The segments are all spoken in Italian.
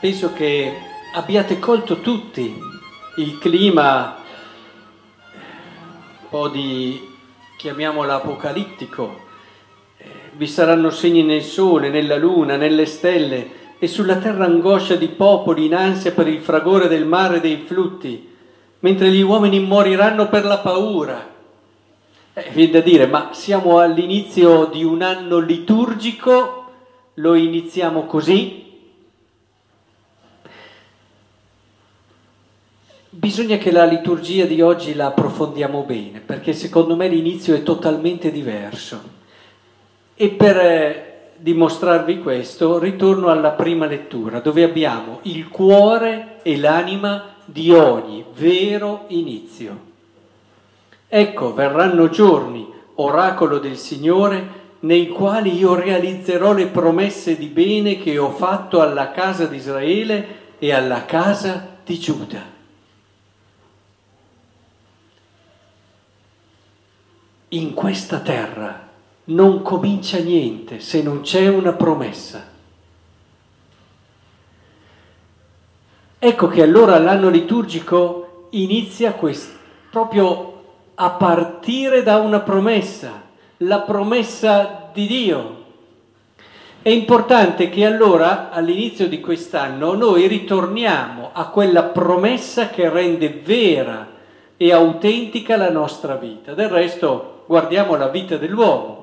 penso che abbiate colto tutti il clima un po' di, chiamiamolo apocalittico, eh, vi saranno segni nel sole, nella luna, nelle stelle e sulla terra angoscia di popoli in ansia per il fragore del mare e dei flutti, mentre gli uomini moriranno per la paura. Eh, viene da dire, ma siamo all'inizio di un anno liturgico, lo iniziamo così, Bisogna che la liturgia di oggi la approfondiamo bene, perché secondo me l'inizio è totalmente diverso. E per eh, dimostrarvi questo ritorno alla prima lettura, dove abbiamo il cuore e l'anima di ogni vero inizio. Ecco, verranno giorni, oracolo del Signore, nei quali io realizzerò le promesse di bene che ho fatto alla casa di Israele e alla casa di Giuda. In questa terra non comincia niente se non c'è una promessa. Ecco che allora l'anno liturgico inizia quest- proprio a partire da una promessa, la promessa di Dio. È importante che allora all'inizio di quest'anno noi ritorniamo a quella promessa che rende vera e autentica la nostra vita. Del resto guardiamo la vita dell'uomo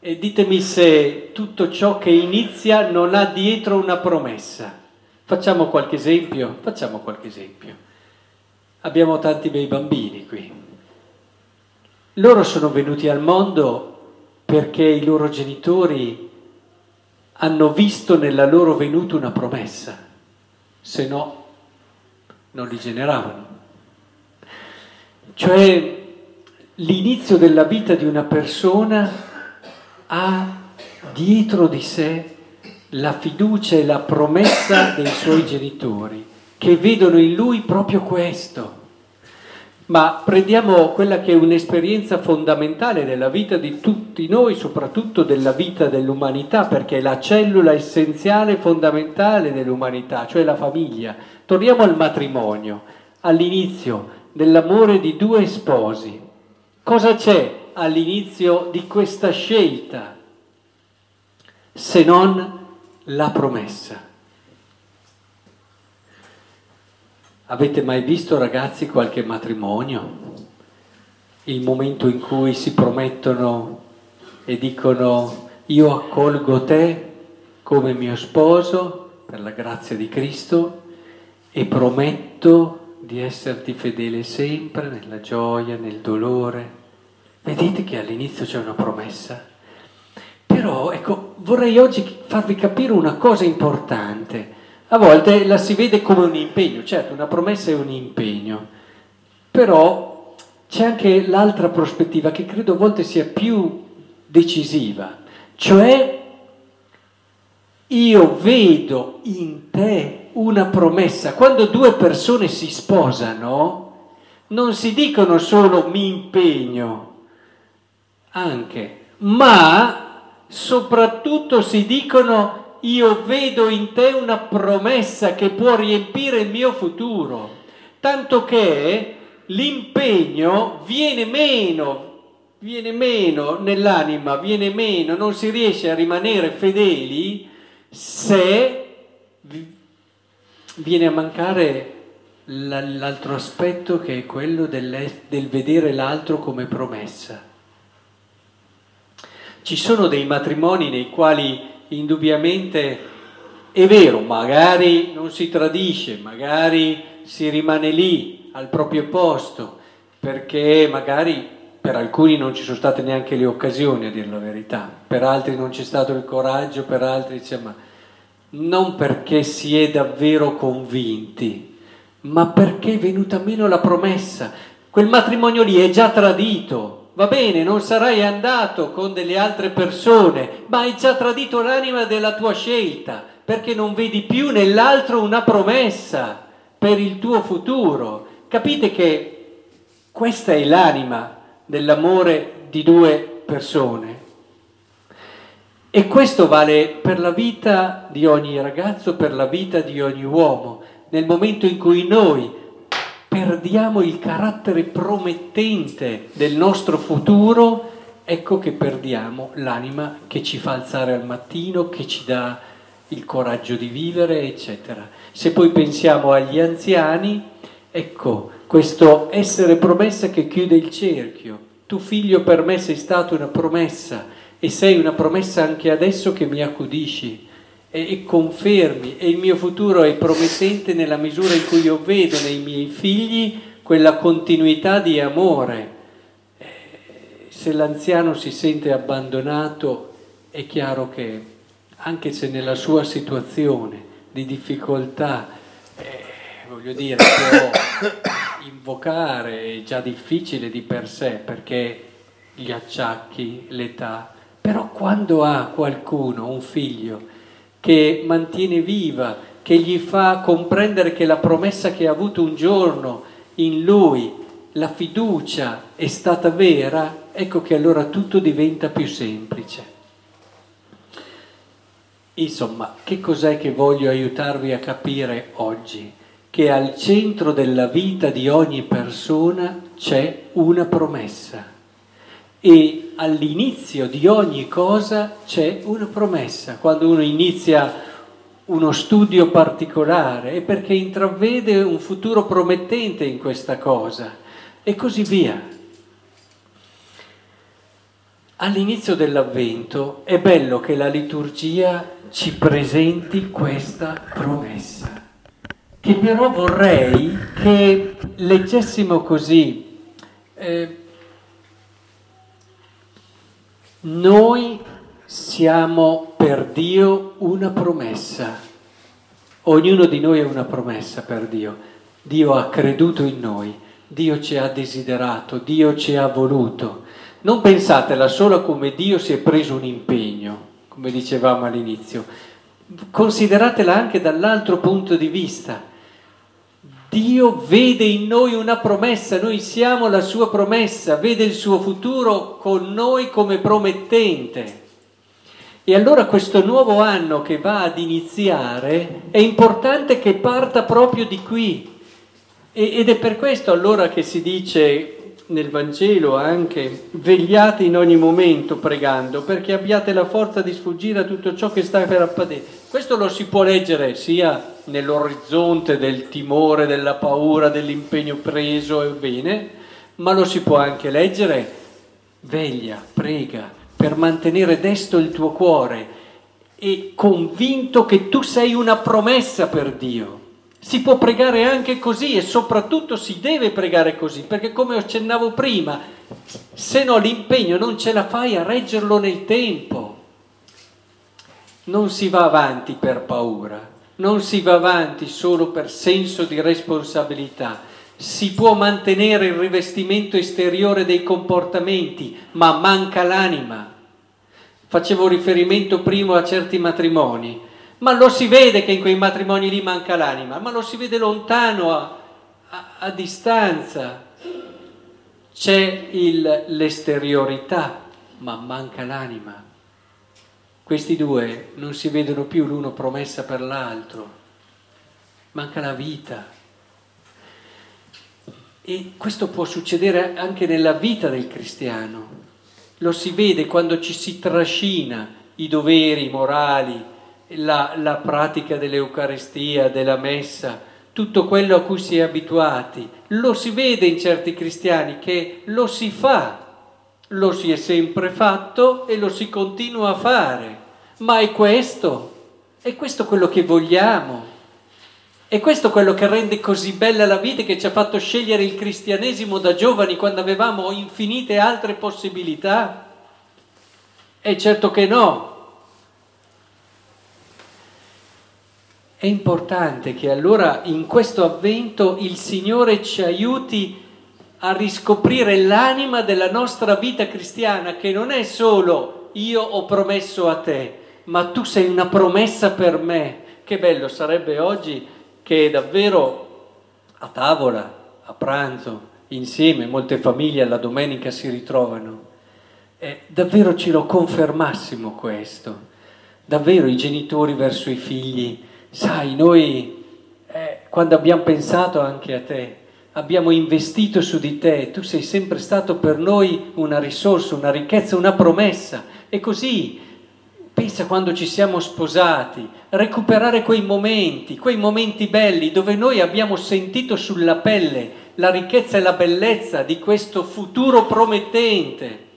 e ditemi se tutto ciò che inizia non ha dietro una promessa. Facciamo qualche esempio? Facciamo qualche esempio. Abbiamo tanti bei bambini qui. Loro sono venuti al mondo perché i loro genitori hanno visto nella loro venuta una promessa, se no non li generavano. Cioè l'inizio della vita di una persona ha dietro di sé la fiducia e la promessa dei suoi genitori, che vedono in lui proprio questo. Ma prendiamo quella che è un'esperienza fondamentale della vita di tutti noi, soprattutto della vita dell'umanità, perché è la cellula essenziale fondamentale dell'umanità, cioè la famiglia. Torniamo al matrimonio, all'inizio dell'amore di due sposi. Cosa c'è all'inizio di questa scelta se non la promessa? Avete mai visto ragazzi qualche matrimonio? Il momento in cui si promettono e dicono io accolgo te come mio sposo per la grazia di Cristo e prometto di esserti fedele sempre nella gioia, nel dolore. Vedete che all'inizio c'è una promessa. Però, ecco, vorrei oggi farvi capire una cosa importante. A volte la si vede come un impegno, certo, una promessa è un impegno, però c'è anche l'altra prospettiva che credo a volte sia più decisiva, cioè io vedo in te una promessa. Quando due persone si sposano, non si dicono solo mi impegno, anche, ma soprattutto si dicono io vedo in te una promessa che può riempire il mio futuro, tanto che l'impegno viene meno, viene meno nell'anima, viene meno, non si riesce a rimanere fedeli se viene a mancare l'altro aspetto che è quello del vedere l'altro come promessa. Ci sono dei matrimoni nei quali indubbiamente è vero, magari non si tradisce, magari si rimane lì al proprio posto, perché magari per alcuni non ci sono state neanche le occasioni, a dire la verità, per altri non c'è stato il coraggio, per altri diciamo, non perché si è davvero convinti, ma perché è venuta meno la promessa. Quel matrimonio lì è già tradito, va bene, non sarai andato con delle altre persone, ma hai già tradito l'anima della tua scelta, perché non vedi più nell'altro una promessa per il tuo futuro. Capite che questa è l'anima dell'amore di due persone. E questo vale per la vita di ogni ragazzo, per la vita di ogni uomo. Nel momento in cui noi perdiamo il carattere promettente del nostro futuro, ecco che perdiamo l'anima che ci fa alzare al mattino, che ci dà il coraggio di vivere, eccetera. Se poi pensiamo agli anziani, ecco questo essere promessa che chiude il cerchio. Tu figlio per me sei stato una promessa e sei una promessa anche adesso che mi accudisci e, e confermi e il mio futuro è promettente nella misura in cui io vedo nei miei figli quella continuità di amore. Eh, se l'anziano si sente abbandonato è chiaro che anche se nella sua situazione di difficoltà, eh, voglio dire, può invocare, è già difficile di per sé perché gli acciacchi, l'età, però quando ha qualcuno, un figlio, che mantiene viva, che gli fa comprendere che la promessa che ha avuto un giorno in lui, la fiducia è stata vera, ecco che allora tutto diventa più semplice. Insomma, che cos'è che voglio aiutarvi a capire oggi? Che al centro della vita di ogni persona c'è una promessa e all'inizio di ogni cosa c'è una promessa. Quando uno inizia uno studio particolare è perché intravede un futuro promettente in questa cosa e così via. All'inizio dell'avvento è bello che la liturgia ci presenti questa promessa, che però vorrei che leggessimo così. Eh, noi siamo per Dio una promessa, ognuno di noi è una promessa per Dio. Dio ha creduto in noi, Dio ci ha desiderato, Dio ci ha voluto. Non pensatela solo come Dio si è preso un impegno, come dicevamo all'inizio, consideratela anche dall'altro punto di vista. Dio vede in noi una promessa, noi siamo la sua promessa, vede il suo futuro con noi come promettente. E allora questo nuovo anno che va ad iniziare è importante che parta proprio di qui. ed è per questo allora che si dice nel Vangelo anche vegliate in ogni momento pregando perché abbiate la forza di sfuggire a tutto ciò che sta per accadere. Questo lo si può leggere sia nell'orizzonte del timore, della paura, dell'impegno preso e bene, ma lo si può anche leggere veglia, prega per mantenere desto il tuo cuore e convinto che tu sei una promessa per Dio si può pregare anche così e soprattutto si deve pregare così, perché come accennavo prima, se no l'impegno non ce la fai a reggerlo nel tempo. Non si va avanti per paura, non si va avanti solo per senso di responsabilità. Si può mantenere il rivestimento esteriore dei comportamenti, ma manca l'anima. Facevo riferimento prima a certi matrimoni ma lo si vede che in quei matrimoni lì manca l'anima, ma lo si vede lontano, a, a, a distanza. C'è il, l'esteriorità, ma manca l'anima. Questi due non si vedono più l'uno promessa per l'altro, manca la vita. E questo può succedere anche nella vita del cristiano. Lo si vede quando ci si trascina i doveri morali, la, la pratica dell'Eucaristia, della messa, tutto quello a cui si è abituati. Lo si vede in certi cristiani che lo si fa, lo si è sempre fatto e lo si continua a fare. Ma è questo, è questo quello che vogliamo. È questo quello che rende così bella la vita e che ci ha fatto scegliere il cristianesimo da giovani quando avevamo infinite altre possibilità? E certo che no, È importante che allora in questo avvento il Signore ci aiuti a riscoprire l'anima della nostra vita cristiana, che non è solo io ho promesso a te, ma tu sei una promessa per me. Che bello sarebbe oggi che davvero a tavola, a pranzo, insieme, molte famiglie alla domenica si ritrovano eh, davvero ce lo confermassimo questo. Davvero i genitori verso i figli, sai, noi eh, quando abbiamo pensato anche a te, abbiamo investito su di te, tu sei sempre stato per noi una risorsa, una ricchezza, una promessa. E così, pensa quando ci siamo sposati, recuperare quei momenti, quei momenti belli dove noi abbiamo sentito sulla pelle la ricchezza e la bellezza di questo futuro promettente.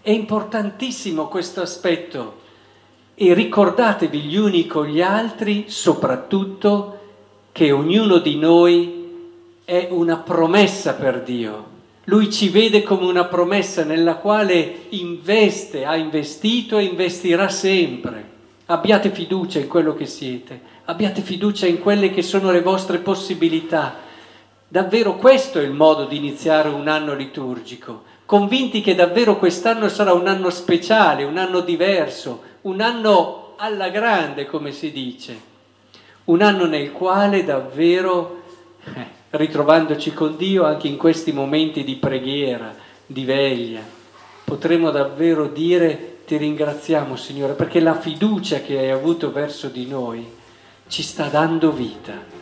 È importantissimo questo aspetto e ricordatevi gli uni con gli altri soprattutto che ognuno di noi è una promessa per Dio. Lui ci vede come una promessa nella quale investe, ha investito e investirà sempre. Abbiate fiducia in quello che siete, abbiate fiducia in quelle che sono le vostre possibilità. Davvero questo è il modo di iniziare un anno liturgico, convinti che davvero quest'anno sarà un anno speciale, un anno diverso, un anno alla grande, come si dice, un anno nel quale davvero... Eh, ritrovandoci con Dio anche in questi momenti di preghiera, di veglia, potremo davvero dire ti ringraziamo Signore perché la fiducia che hai avuto verso di noi ci sta dando vita.